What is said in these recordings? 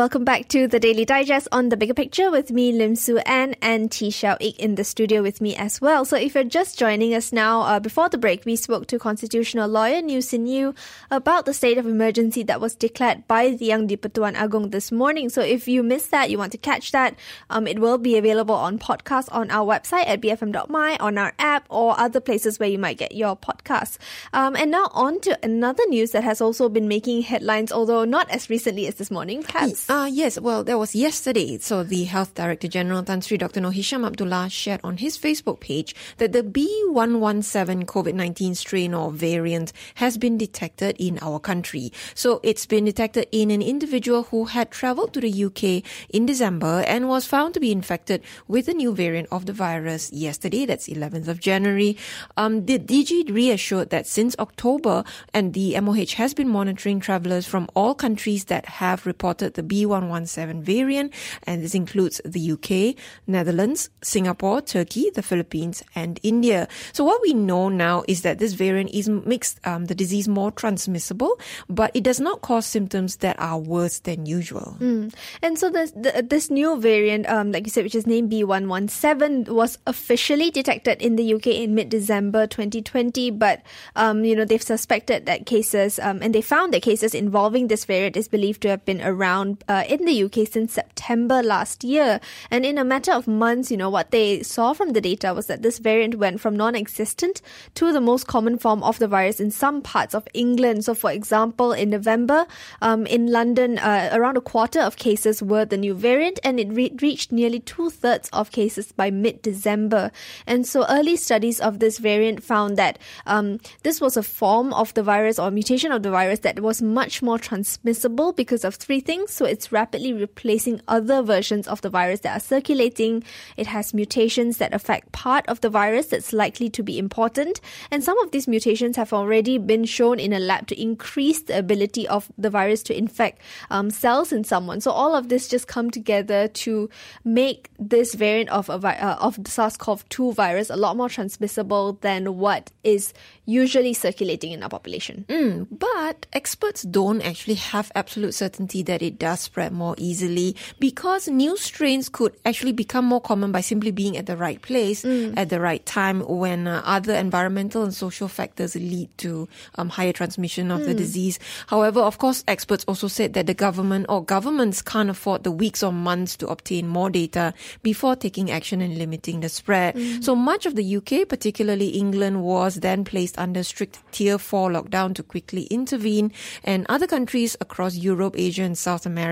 Welcome back to the Daily Digest on the bigger picture with me, Lim Su Ann, and Tee Shiao Eek in the studio with me as well. So, if you're just joining us now, uh, before the break, we spoke to constitutional lawyer New Sin Yew about the state of emergency that was declared by the Yang di-Pertuan Agong this morning. So, if you missed that, you want to catch that, um, it will be available on podcast on our website at bfm.my, on our app, or other places where you might get your podcasts. Um, and now on to another news that has also been making headlines, although not as recently as this morning, perhaps. Uh, yes, well, that was yesterday. So the Health Director General Tan Sri Dr. Nohisham Hisham Abdullah shared on his Facebook page that the B117 COVID-19 strain or variant has been detected in our country. So it's been detected in an individual who had traveled to the UK in December and was found to be infected with a new variant of the virus yesterday. That's 11th of January. Um, the DG reassured that since October and the MOH has been monitoring travelers from all countries that have reported the B117 variant, and this includes the UK, Netherlands, Singapore, Turkey, the Philippines, and India. So what we know now is that this variant is makes um, the disease more transmissible, but it does not cause symptoms that are worse than usual. Mm. And so this the, this new variant, um, like you said, which is named B117, was officially detected in the UK in mid-December 2020. But um, you know they've suspected that cases, um, and they found that cases involving this variant is believed to have been around uh, in the UK since September last year. And in a matter of months, you know what they saw from the data was that this variant went from non-existent to the most common form of the virus in some parts of England. So, for example, in November, um, in London, uh, around a quarter of cases were the new variant, and it re- reached nearly two thirds of cases by mid December. And so, early studies of this variant found that um, this was a form of the virus or mutation of the virus that was much more transmissible because of three things. So, it's rapidly replacing other versions of the virus that are circulating. It has mutations that affect part of the virus that's likely to be important. And some of these mutations have already been shown in a lab to increase the ability of the virus to infect um, cells in someone. So all of this just come together to make this variant of a vi- uh, of the SARS-CoV-2 virus a lot more transmissible than what is usually circulating in our population. Mm, but experts don't actually have absolute certainty that it does spread more easily because new strains could actually become more common by simply being at the right place at the right time when uh, other environmental and social factors lead to um, higher transmission of the disease. However, of course, experts also said that the government or governments can't afford the weeks or months to obtain more data before taking action and limiting the spread. So much of the UK, particularly England, was then placed under strict tier 4 lockdown to quickly intervene and other countries across Europe, Asia and South America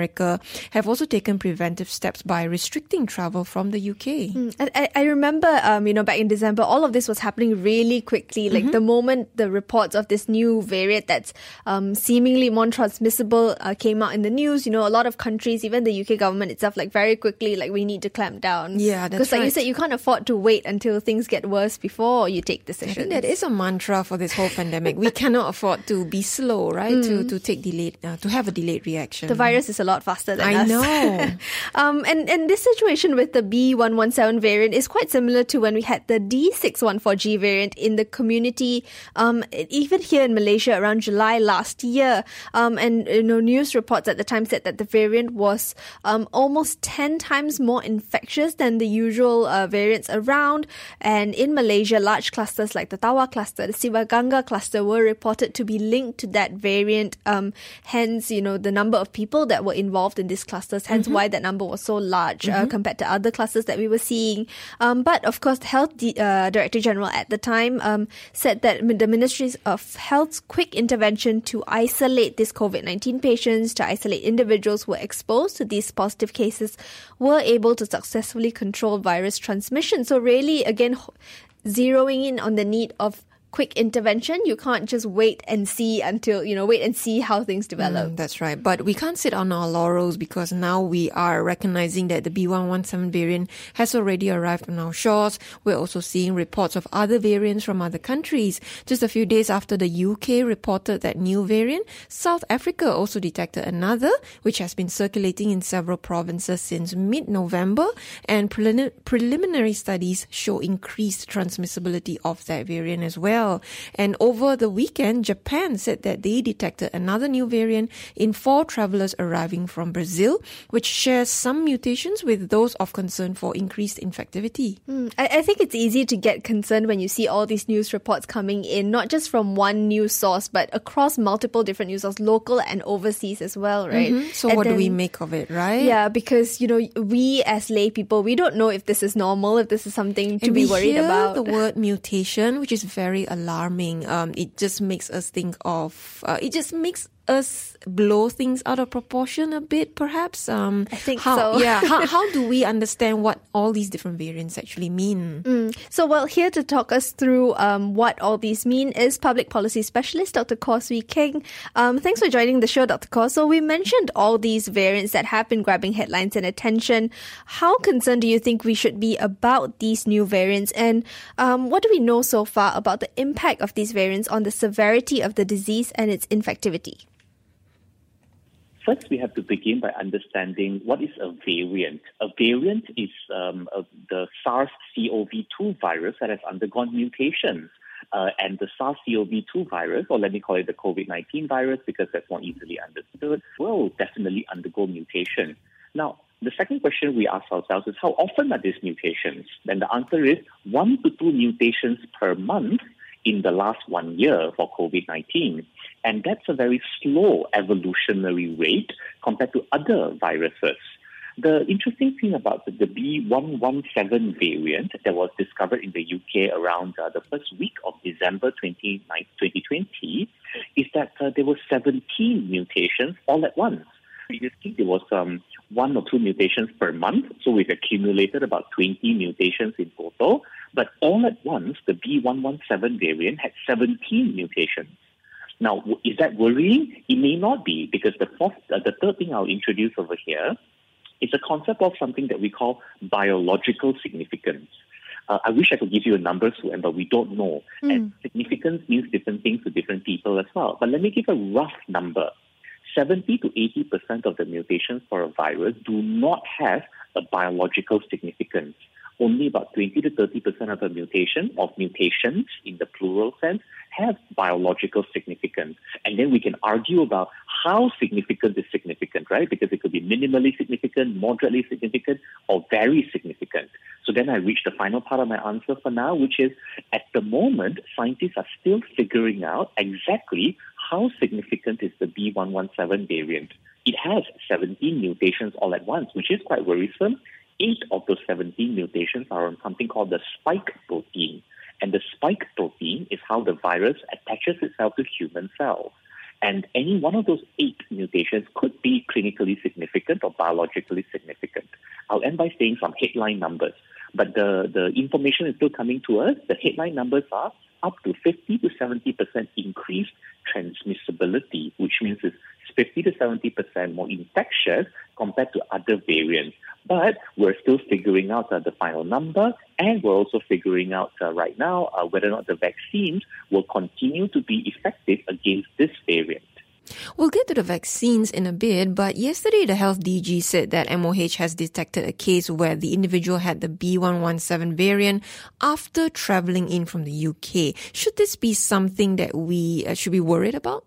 have also taken preventive steps by restricting travel from the UK. I, I- I remember, um, you know, back in December, all of this was happening really quickly. Like the moment the reports of this new variant that's um, seemingly more transmissible uh, came out in the news, you know, a lot of countries, even the UK government itself, like very quickly, like we need to clamp down. Yeah, that's Because, like you said, you can't afford to wait until things get worse before you take I decisions. think that is a mantra for this whole pandemic. We cannot afford to be slow, right? To to take delayed, uh, to have a delayed reaction. The virus is a lot faster than I us. know. um, and, and this situation with the B117 variant is quite similar to when we had the D614G variant in the community, um, even here in Malaysia around July last year. Um, and, you know, news reports at the time said that the variant was um, almost 10 times more infectious than the usual uh, variants around. And in Malaysia, large clusters like the Tawar cluster, the Sivaganga cluster were reported to be linked to that variant. Um, hence, you know, the number of people that were involved in these clusters, hence why that number was so large uh, compared to other clusters that we were seeing. Um, but of course, the Health uh, Director General at the time um, said that the Ministry of Health's quick intervention to isolate these COVID 19 patients, to isolate individuals who were exposed to these positive cases, were able to successfully control virus transmission. So, really, again, zeroing in on the need of quick intervention. You can't just wait and see until, you know, wait and see how things develop. Mm, that's right. But we can't sit on our laurels because now we are recognizing that the B117 variant has already arrived on our shores. We're also seeing reports of other variants from other countries. Just a few days after the UK reported that new variant, South Africa also detected another, which has been circulating in several provinces since mid-November. And prelim- preliminary studies show increased transmissibility of that variant as well well. And over the weekend, Japan said that they detected another new variant in four travelers arriving from Brazil, which shares some mutations with those of concern for increased infectivity. Mm, I, I, think it's easy to get concerned when you see all these news reports coming in, not just from one news source, but across multiple different news sources, local and overseas as well, right? Mm-hmm. So, and what then, do we make of it, right? Yeah, because, you know, we as lay people, we don't know if this is normal, if this is something to and be worried about. the word mutation, which is very alarming. Um, it just makes us think of, uh, it just makes us blow things out of proportion a bit, perhaps? Um, I think how, so. yeah. How, how do we understand what all these different variants actually mean? Mm. So, well, here to talk us through um, what all these mean is public policy specialist Dr. Khor Kheng. Um, thanks for joining the show, Dr. Khor. So, we mentioned all these variants that have been grabbing headlines and attention. How concerned do you think we should be about these new variants? And um, what do we know so far about the impact of these variants on the severity of the disease and its infectivity? First, we have to begin by understanding what is a variant. A variant is um, a, the SARS-CoV-2 virus that has undergone mutations. Uh, and the SARS-CoV-2 virus, or let me call it the COVID-19 virus because that's more easily understood, will definitely undergo mutation. Now, the second question we ask ourselves is how often are these mutations? Then the answer is one to two mutations per month in the last one year for COVID 19. And that's a very slow evolutionary rate compared to other viruses. The interesting thing about the, the B117 variant that was discovered in the UK around uh, the first week of December 20, 2020 is that uh, there were 17 mutations all at once. Previously, there was um, one or two mutations per month, so we've accumulated about 20 mutations in total. But all at once, the B117 variant had 17 mutations. Now, is that worrying? It may not be, because the fourth, uh, the third thing I'll introduce over here is a concept of something that we call biological significance. Uh, I wish I could give you a number, Suen, but we don't know. Mm. And significance means different things to different people as well. But let me give a rough number. 70 to 80% of the mutations for a virus do not have a biological significance only about 20 to 30 percent of the mutation of mutations in the plural sense have biological significance. And then we can argue about how significant is significant, right? Because it could be minimally significant, moderately significant, or very significant. So then I reach the final part of my answer for now, which is at the moment, scientists are still figuring out exactly how significant is the B117 variant. It has 17 mutations all at once, which is quite worrisome eight of those 17 mutations are on something called the spike protein. And the spike protein is how the virus attaches itself to human cells. And any one of those eight mutations could be clinically significant or biologically significant. I'll end by saying some headline numbers. But the, the information is still coming to us. The headline numbers are up to 50 to 70% increased transmissibility, which means it's 50 to 70% more infectious compared to other variants. But we're still figuring out uh, the final number, and we're also figuring out uh, right now uh, whether or not the vaccines will continue to be effective against this variant. We'll get to the vaccines in a bit, but yesterday the health DG said that MOH has detected a case where the individual had the B117 variant after traveling in from the UK. Should this be something that we uh, should be worried about?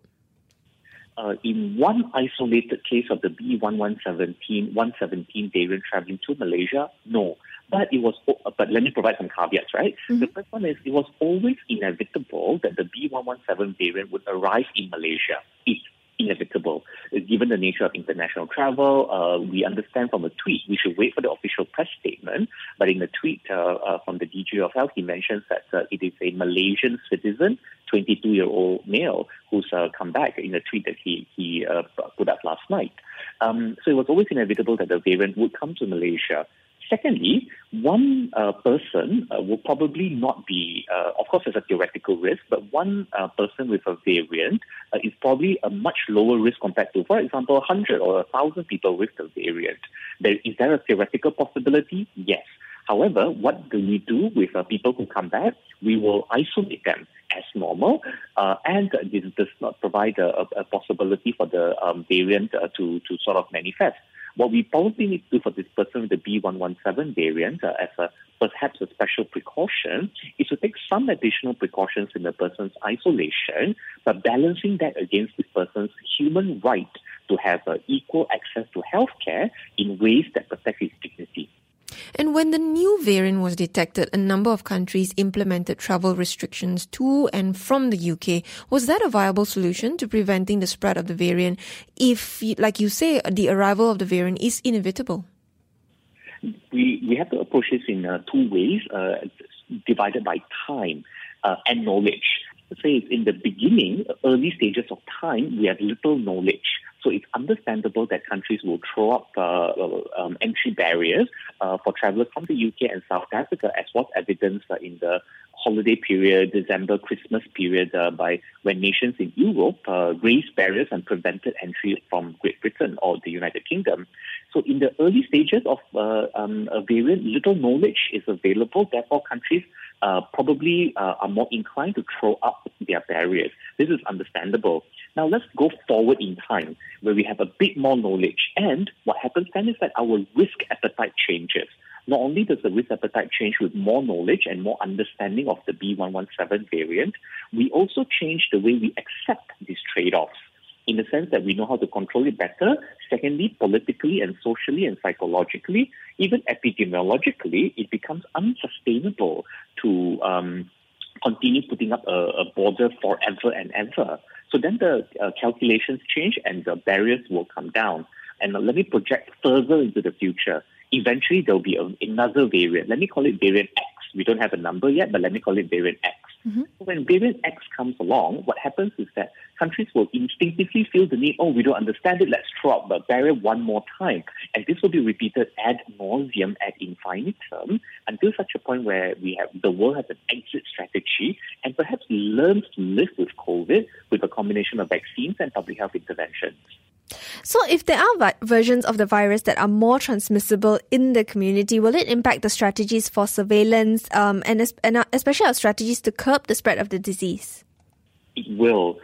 uh, in one isolated case of the B1117 117 variant traveling to Malaysia? No. But it was, but let me provide some caveats, right? Mm-hmm. The first one is it was always inevitable that the B117 variant would arrive in Malaysia. It's inevitable. Given the nature of international travel, uh, we understand from a tweet, we should wait for the official press statement. But in the tweet uh, uh, from the DG of Health, he mentions that uh, it is a Malaysian citizen, 22 year old male, who's uh, come back in a tweet that he, he uh, put up last night. Um, so it was always inevitable that the variant would come to Malaysia. Secondly, one uh, person uh, will probably not be, uh, of course, there's a theoretical risk, but one uh, person with a variant uh, is probably a much lower risk compared to, for example, 100 or 1,000 people with the variant. There, is there a theoretical possibility? Yes. However, what do we do with uh, people who come back? We will isolate them as normal, uh, and this does not provide a, a possibility for the um, variant uh, to, to sort of manifest. What we probably need to do for this person with the B117 variant uh, as a perhaps a special precaution is to take some additional precautions in the person's isolation, but balancing that against the person's human right to have uh, equal access to healthcare in ways that protect his dignity. And when the new variant was detected, a number of countries implemented travel restrictions to and from the UK. Was that a viable solution to preventing the spread of the variant if, like you say, the arrival of the variant is inevitable? We, we have to approach this in uh, two ways, uh, divided by time uh, and knowledge. Say in the beginning, early stages of time, we have little knowledge. So it's understandable that countries will throw up uh, um, entry barriers uh, for travelers from the UK and South Africa, as was evidenced uh, in the holiday period, December, Christmas period, uh, by when nations in Europe uh, raised barriers and prevented entry from Great Britain or the United Kingdom. So in the early stages of uh, um, a variant, little knowledge is available. Therefore, countries uh, probably uh, are more inclined to throw up their barriers. This is understandable. Now let's go forward in time where we have a bit more knowledge. And what happens then is that our risk appetite changes. Not only does the risk appetite change with more knowledge and more understanding of the B117 variant, we also change the way we accept these trade offs in the sense that we know how to control it better. Secondly, politically and socially and psychologically, even epidemiologically, it becomes unsustainable to um, continue putting up a, a, border forever and ever. So then the uh, calculations change and the barriers will come down. And let me project further into the future. Eventually, there'll be a, another variant. Let me call it variant X. We don't have a number yet, but let me call it variant X. Mm-hmm. When variant X comes along, what happens is that countries will instinctively feel the need, oh, we don't understand it, let's throw up the barrier one more time. And this will be repeated ad nauseum, ad infinitum, until such a point where we have the world has an exit strategy and perhaps learns to live with COVID with a combination of vaccines and public health interventions. So, if there are vi- versions of the virus that are more transmissible in the community, will it impact the strategies for surveillance um, and, es- and uh, especially our strategies to curb the spread of the disease? It will.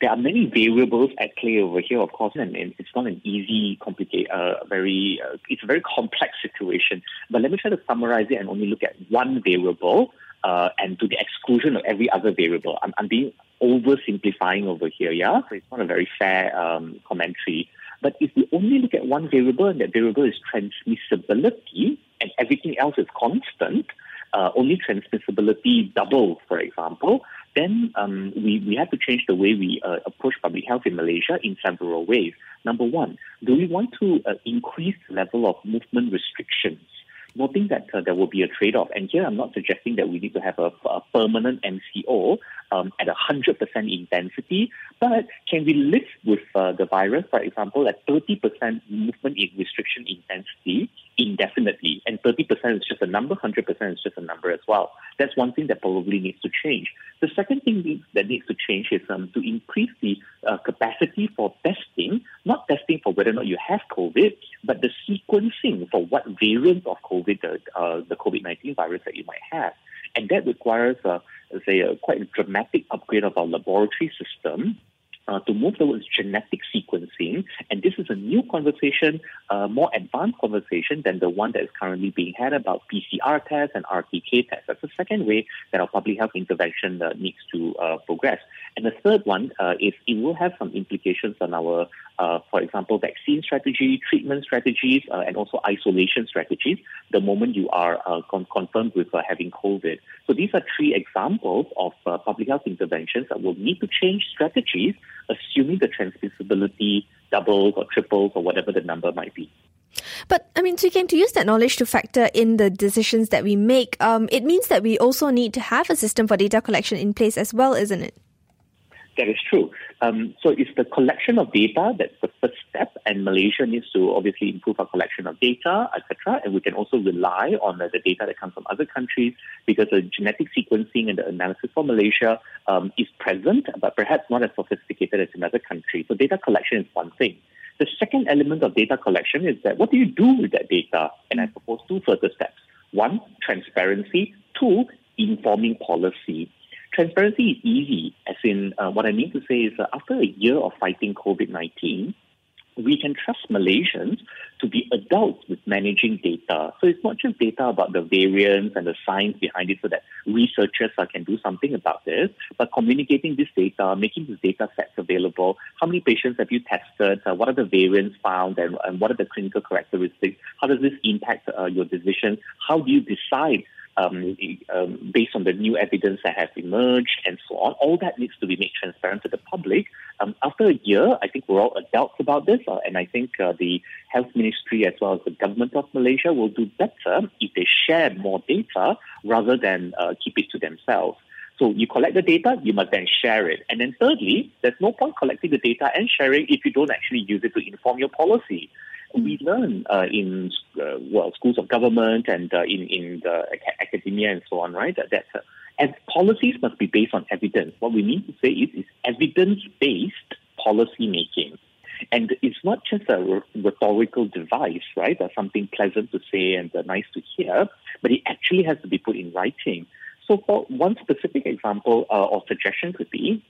There are many variables at play over here, of course, and, and it's not an easy, complicated, uh, very. Uh, it's a very complex situation. But let me try to summarize it and only look at one variable uh, and to the exclusion of every other variable. I'm, I'm being oversimplifying over here, yeah? So it's not a very fair um, commentary. But if we only look at one variable and that variable is transmissibility and everything else is constant, uh, only transmissibility doubles, for example, then um, we, we have to change the way we uh, approach public health in Malaysia in several ways. Number one, do we want to uh, increase the level of movement restrictions? noting that uh, there will be a trade-off. And here I'm not suggesting that we need to have a, a permanent MCO um, at 100% intensity, but can we live with uh, the virus, for example, at 30% movement in restriction intensity indefinitely? And 30% is just a number, 100% is just a number as well. That's one thing that probably needs to change. The second thing that needs to change is um, to increase the uh, capacity for testing, not testing for whether or not you have COVID, but the sequencing for what variant of COVID, uh, the COVID-19 virus that you might have. And that requires, uh, say, a quite dramatic upgrade of our laboratory system uh, to move towards genetic sequencing. And this is a new conversation, uh, more advanced conversation than the one that is currently being had about PCR tests and RTK tests. That's the second way that our public health intervention uh, needs to uh, progress. And the third one uh, is it will have some implications on our, uh, for example, vaccine strategy, treatment strategies, and also isolation strategies the moment you are con- confirmed with having COVID. So these are three examples of public health interventions that will need to change strategies assuming the transmissibility doubles or triples or whatever the number might be. But I mean, Kheng, to use that knowledge to factor in the decisions that we make, um, it means that we also need to have a system for data collection in place as well, isn't it? That is true. Um, so it's the collection of data that's the first step, and Malaysia needs to obviously improve our collection of data, etc. And we can also rely on the, data that comes from other countries because the genetic sequencing and the analysis for Malaysia um, is present, but perhaps not as sophisticated as in other countries. So data collection is one thing. The second element of data collection is that what do you do with that data? And I propose two further steps. One, transparency. Two, informing policy. Transparency is easy, as in uh, what I mean to say is uh, after a year of fighting COVID 19, we can trust Malaysians to be adults with managing data. So it's not just data about the variants and the science behind it so that researchers uh, can do something about this, but communicating this data, making this data sets available. How many patients have you tested? Uh, what are the variants found and, and, what are the clinical characteristics? How does this impact uh, your decision? How do you decide um, um, based on the new evidence that has emerged and so on. All that needs to be made transparent to the public. Um, after a year, I think we're all adults about this, uh, and I think uh, the Health Ministry as well as the government of Malaysia will do better if they share more data rather than uh, keep it to themselves. So you collect the data, you must then share it. And then thirdly, there's no point collecting the data and sharing if you don't actually use it to inform your policy we learn uh, in uh, well schools of government and uh, in in the academia and so on, right? That, that uh, and policies must be based on evidence. What we mean to say is, is evidence based policy making. And it's not just a rhetorical device, right? Or something pleasant to say and uh, nice to hear, but it actually has to be put in writing. So, for one specific example uh, or suggestion could be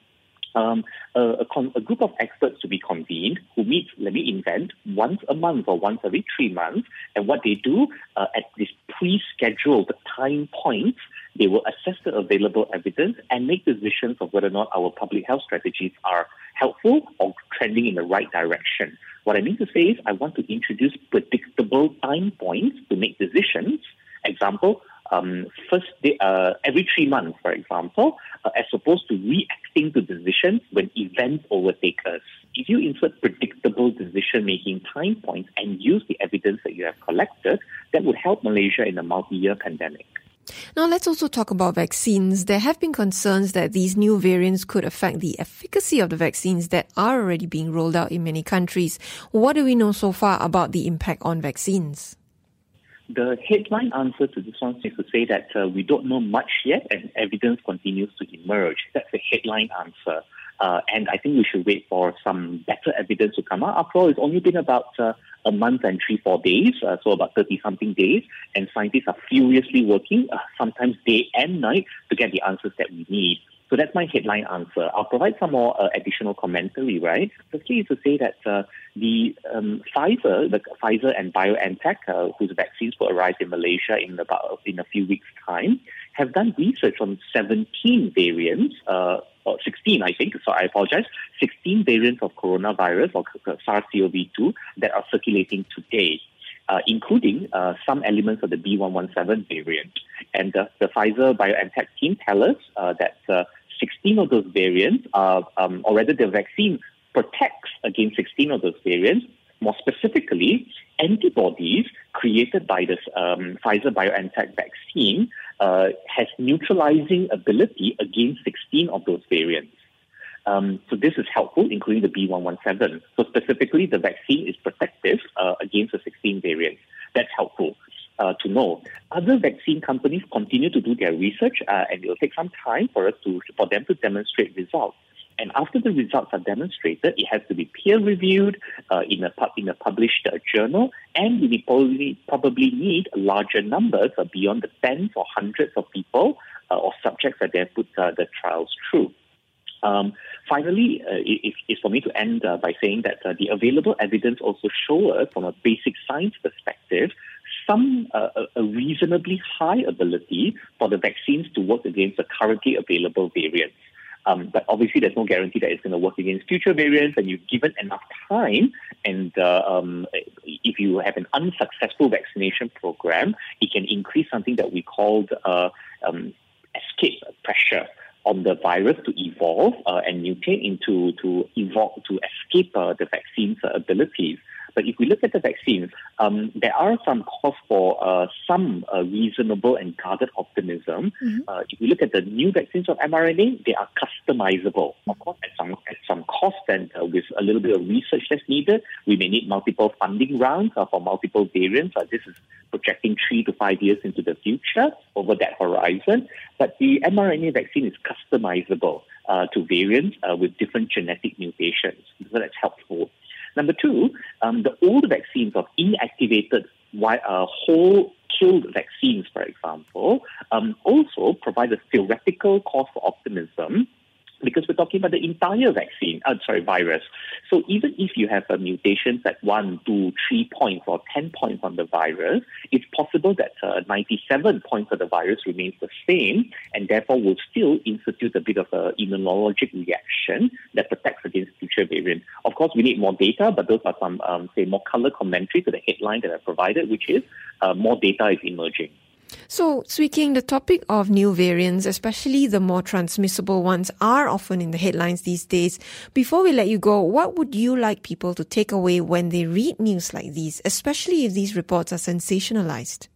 um, a, a, con- a, group of experts to be convened who meet, let me invent, once a month or once every three months. And what they do uh, at this pre scheduled time points, they will assess the available evidence and make decisions of whether or not our public health strategies are helpful or trending in the right direction. What I mean to say is, I want to introduce predictable time points to make decisions. Example, um, first day, uh, every three months, for example, uh, as opposed to reacting to decisions when events overtake us. If you insert predictable decision-making time points and use the evidence that you have collected, that would help Malaysia in a multi-year pandemic. Now, let's also talk about vaccines. There have been concerns that these new variants could affect the efficacy of the vaccines that are already being rolled out in many countries. What do we know so far about the impact on vaccines? The headline answer to this one is to say that uh, we don't know much yet and evidence continues to emerge. That's the headline answer. Uh, and I think we should wait for some better evidence to come out. After all, it's only been about uh, a month and three, four days, uh, so about 30 something days, and scientists are furiously working, uh, sometimes day and night, to get the answers that we need. So that's my headline answer. I'll provide some more uh, additional commentary, right? Firstly, is to say that uh, the um, Pfizer, the Pfizer and BioNTech, uh, whose vaccines will arrive in Malaysia in about in a few weeks' time, have done research on 17 variants, uh, or 16, I think. So I apologize. 16 variants of coronavirus or SARS-CoV-2 that are circulating today. Uh, including uh, some elements of the B117 variant. And the Pfizer BioNTech team tell us uh, that uh, 16 of those variants um, or rather the vaccine protects against 16 of those variants. More specifically, antibodies created by this um, Pfizer BioNTech vaccine uh, has neutralizing ability against 16 of those variants. Um, so this is helpful, including the B117. So specifically, the vaccine is protective uh, against the 16 variants. That's helpful uh, to know. Other vaccine companies continue to do their research, uh, and it will take some time for us to for them to demonstrate results. And after the results are demonstrated, it has to be peer reviewed uh, in a in a published uh, journal, and we probably probably need larger numbers uh, beyond the tens or hundreds of people uh, or subjects that they put the trials through. Um, finally, uh, it, it's for me to end uh, by saying that uh, the available evidence also show us, from a basic science perspective, some uh, a reasonably high ability for the vaccines to work against the currently available variants. Um, but obviously, there's no guarantee that it's going to work against future variants, and you've given enough time. And uh, um, if you have an unsuccessful vaccination program, it can increase something that we called uh, um, escape pressure on the virus to evolve uh, and mutate into to evolve to escape uh, the vaccine's abilities. But if we look at the vaccines, um, there are some cause for uh, some uh, reasonable and guarded optimism. Mm-hmm. Uh, if we look at the new vaccines of mRNA, they are customizable. Of course, at some at some cost and uh, with a little bit of research that's needed. We may need multiple funding rounds uh, for multiple variants. Uh, this is projecting three to five years into the future over that horizon. But the mRNA vaccine is customizable uh, to variants uh, with different genetic mutations. So that's helpful. Number two, um, the old vaccines of inactivated uh, whole killed vaccines, for example, um, also provide a theoretical cause for optimism because we're talking about the entire vaccine, uh, sorry, virus. So even if you have a mutations at one, two, three points or 10 points on the virus, it's possible that uh, 97 points of the virus remains the same and therefore will still institute a bit of an immunologic reaction that protects against future variants. Of course, we need more data, but those are some, um, say, more color commentary to the headline that I provided, which is uh, more data is emerging. So, Swee the topic of new variants, especially the more transmissible ones, are often in the headlines these days. Before we let you go, what would you like people to take away when they read news like these, especially if these reports are sensationalized?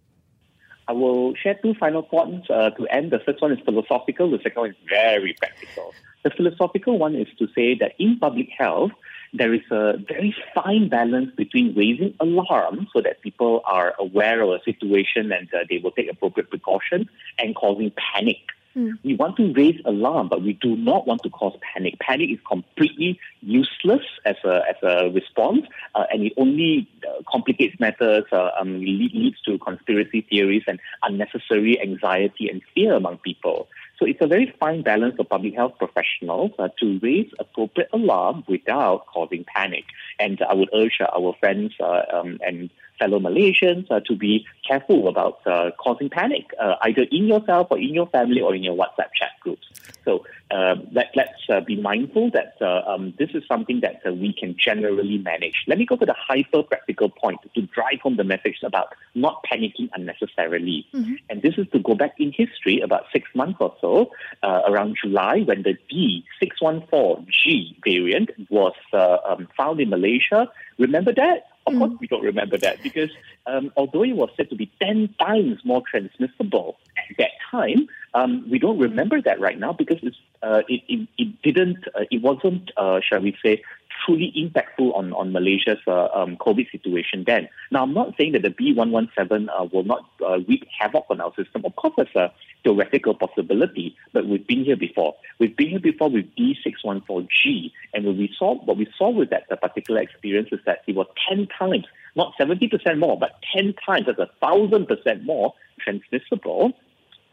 I will share two final points uh, to end. The first one is philosophical, the second one is very practical. The philosophical one is to say that in public health, there is a very fine balance between raising alarm so that people are aware of a situation and uh, they will take appropriate precautions and causing panic. Mm. We want to raise alarm, but we do not want to cause panic. Panic is completely useless as a as a response, uh, and it only uh, complicates matters, uh, um, leads to conspiracy theories and unnecessary anxiety and fear among people. So it's a very fine balance for public health professionals uh, to raise appropriate alarm without causing panic. And I would urge our friends uh, um, and fellow Malaysians uh, to be careful about uh, causing panic, uh, either in yourself or in your family or in your WhatsApp chat groups. So um, let, let's uh, be mindful that uh, um, this is something that uh, we can generally manage. Let me go to the hyper practical point to drive home the message about not panicking unnecessarily. Mm-hmm. And this is to go back in history about six months or so, around July, when the D614G variant was um, found in Malaysia. Remember that? Of mm. course, we don't remember that because um, although it was said to be 10 times more transmissible at that time, um, we don't remember that right now because uh, it, it, it, didn't, uh, it wasn't, uh, shall we say, truly impactful on, on Malaysia's uh, um, COVID situation then. Now, I'm not saying that the B117 uh, will not uh, wreak havoc on our system. Of course, there's a theoretical possibility, but we've been here before. We've been here before with B614G, and what we saw, what we saw with that particular experience is that it was 10 times, not 70% more, but 10 times, that's a thousand percent more transmissible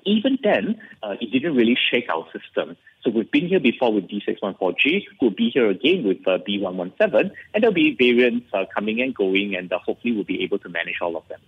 even then, uh, it didn't really shake our system. So we've been here before with D614G. We'll be here again with uh, B117, and there'll be variants uh, coming and going, and uh, hopefully we'll be able to manage all of them.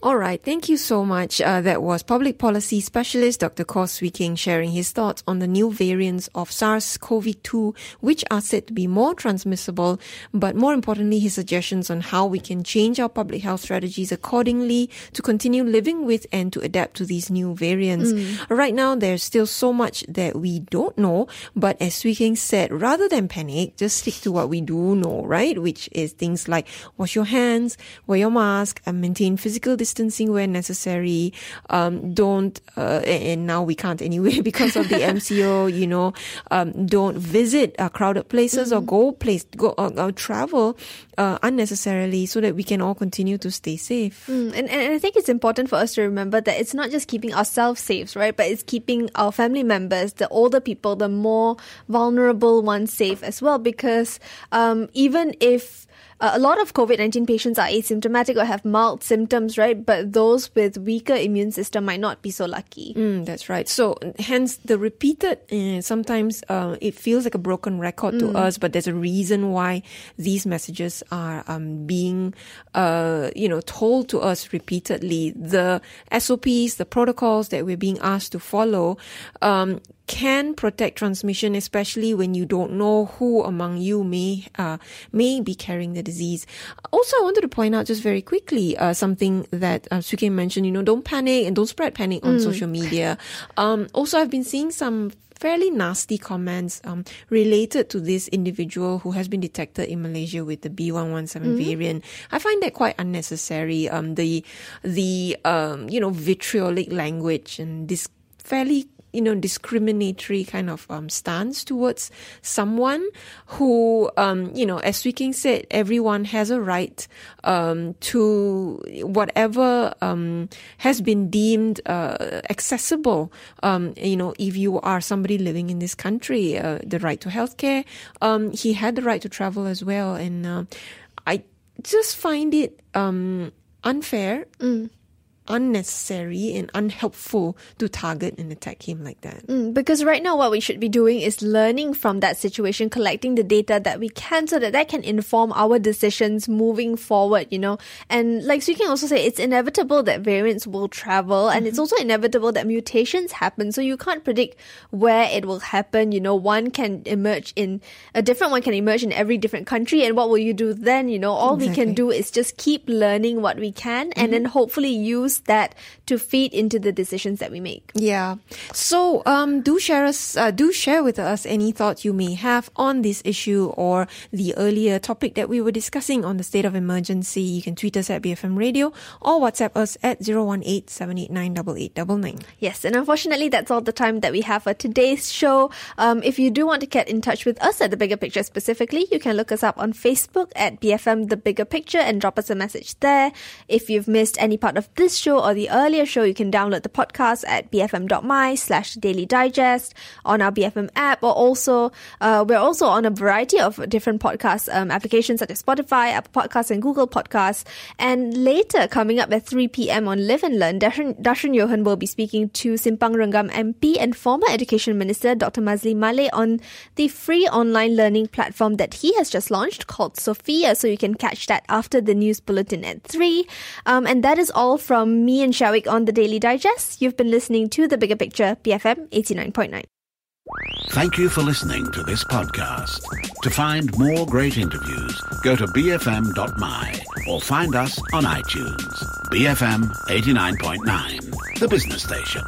All right, thank you so much. Uh, that was public policy specialist Dr. Khor Swee Kheng sharing his thoughts on the new variants of SARS-CoV-2, which are said to be more transmissible, but more importantly, his suggestions on how we can change our public health strategies accordingly to continue living with and to adapt to these new variants. Mm. Right now, there's still so much that we don't know, but as Swee Kheng said, rather than panic, just stick to what we do know, right? Which is things like wash your hands, wear your mask, and maintain physical distancing where necessary. Um, don't, uh, and now we can't anyway because of the MCO, you know, um, don't visit uh, crowded places mm-hmm. or go place, go, uh, uh, travel, uh, unnecessarily so that we can all continue to stay safe. Mm, and, and I think it's important for us to remember that it's not just keeping ourselves safe, right? But it's keeping our family members, the older people, the more vulnerable ones safe as well. Because um, even if uh, a lot of COVID 19 patients are asymptomatic or have mild symptoms, right? But those with weaker immune system might not be so lucky. Mm, that's right. So, hence the repeated, uh, sometimes uh, it feels like a broken record mm. to us, but there's a reason why these messages are um, being, uh, you know, told to us repeatedly. The SOPs, the protocols that we're being asked to follow, um, can protect transmission, especially when you don't know who among you may uh, may be carrying the disease. Also, I wanted to point out just very quickly uh, something that uh, Kheng mentioned. You know, don't panic and don't spread panic on mm. social media. Um, also, I've been seeing some fairly nasty comments um, related to this individual who has been detected in Malaysia with the B117 mm-hmm. variant. I find that quite unnecessary. Um, the the um, you know vitriolic language and this fairly you know, discriminatory kind of um, stance towards someone who, um, you know, as Kheng said, everyone has a right um, to whatever um, has been deemed uh, accessible. Um, you know, if you are somebody living in this country, uh, the right to healthcare, um, he had the right to travel as well. And uh, I just find it unfair. Mm unnecessary and unhelpful to target and attack him like that. Mm, because right now, what we should be doing is learning from that situation, collecting the data that we can so that that can inform our decisions moving forward, you know. And like so you can also say, it's inevitable that variants will travel mm-hmm. and it's mm-hmm. also inevitable that mutations happen. So you can't predict where it will happen. You know, one can emerge in a different one can emerge in every different country. And what will you do then? You know, all exactly. we can do is just keep learning what we can mm-hmm. and then hopefully use that to feed into the decisions that we make. Yeah. So um, do share us, uh, do share with us any thoughts you may have on this issue or the earlier topic that we were discussing on the state of emergency. You can tweet us at BFM Radio or WhatsApp us at 018 Yes, and unfortunately, that's all the time that we have for today's show. Um, if you do want to get in touch with us at the Bigger Picture specifically, you can look us up on Facebook at BFM The Bigger Picture and drop us a message there. If you've missed any part of this show, show or the earlier show, you can download the podcast at bfm.my slash daily digest on our BFM app or also, uh, we're also on a variety of different podcast um, applications such as Spotify, Apple Podcasts and Google Podcasts. And later, coming up at 3 p.m. on Live and Learn, Darshan Johan will be speaking to Simpang Renggam MP and former Education Minister Dr. Maszlee Malik on the free online learning platform that he has just launched called Sophia. So you can catch that after the news bulletin at 3. Um, and that is all me and Shiao Eek on the Daily Digest. You've been listening to The Bigger Picture, BFM 89.9. Thank you for listening to this podcast. To find more great interviews, go to bfm.my or find us on iTunes. BFM 89.9, the business station.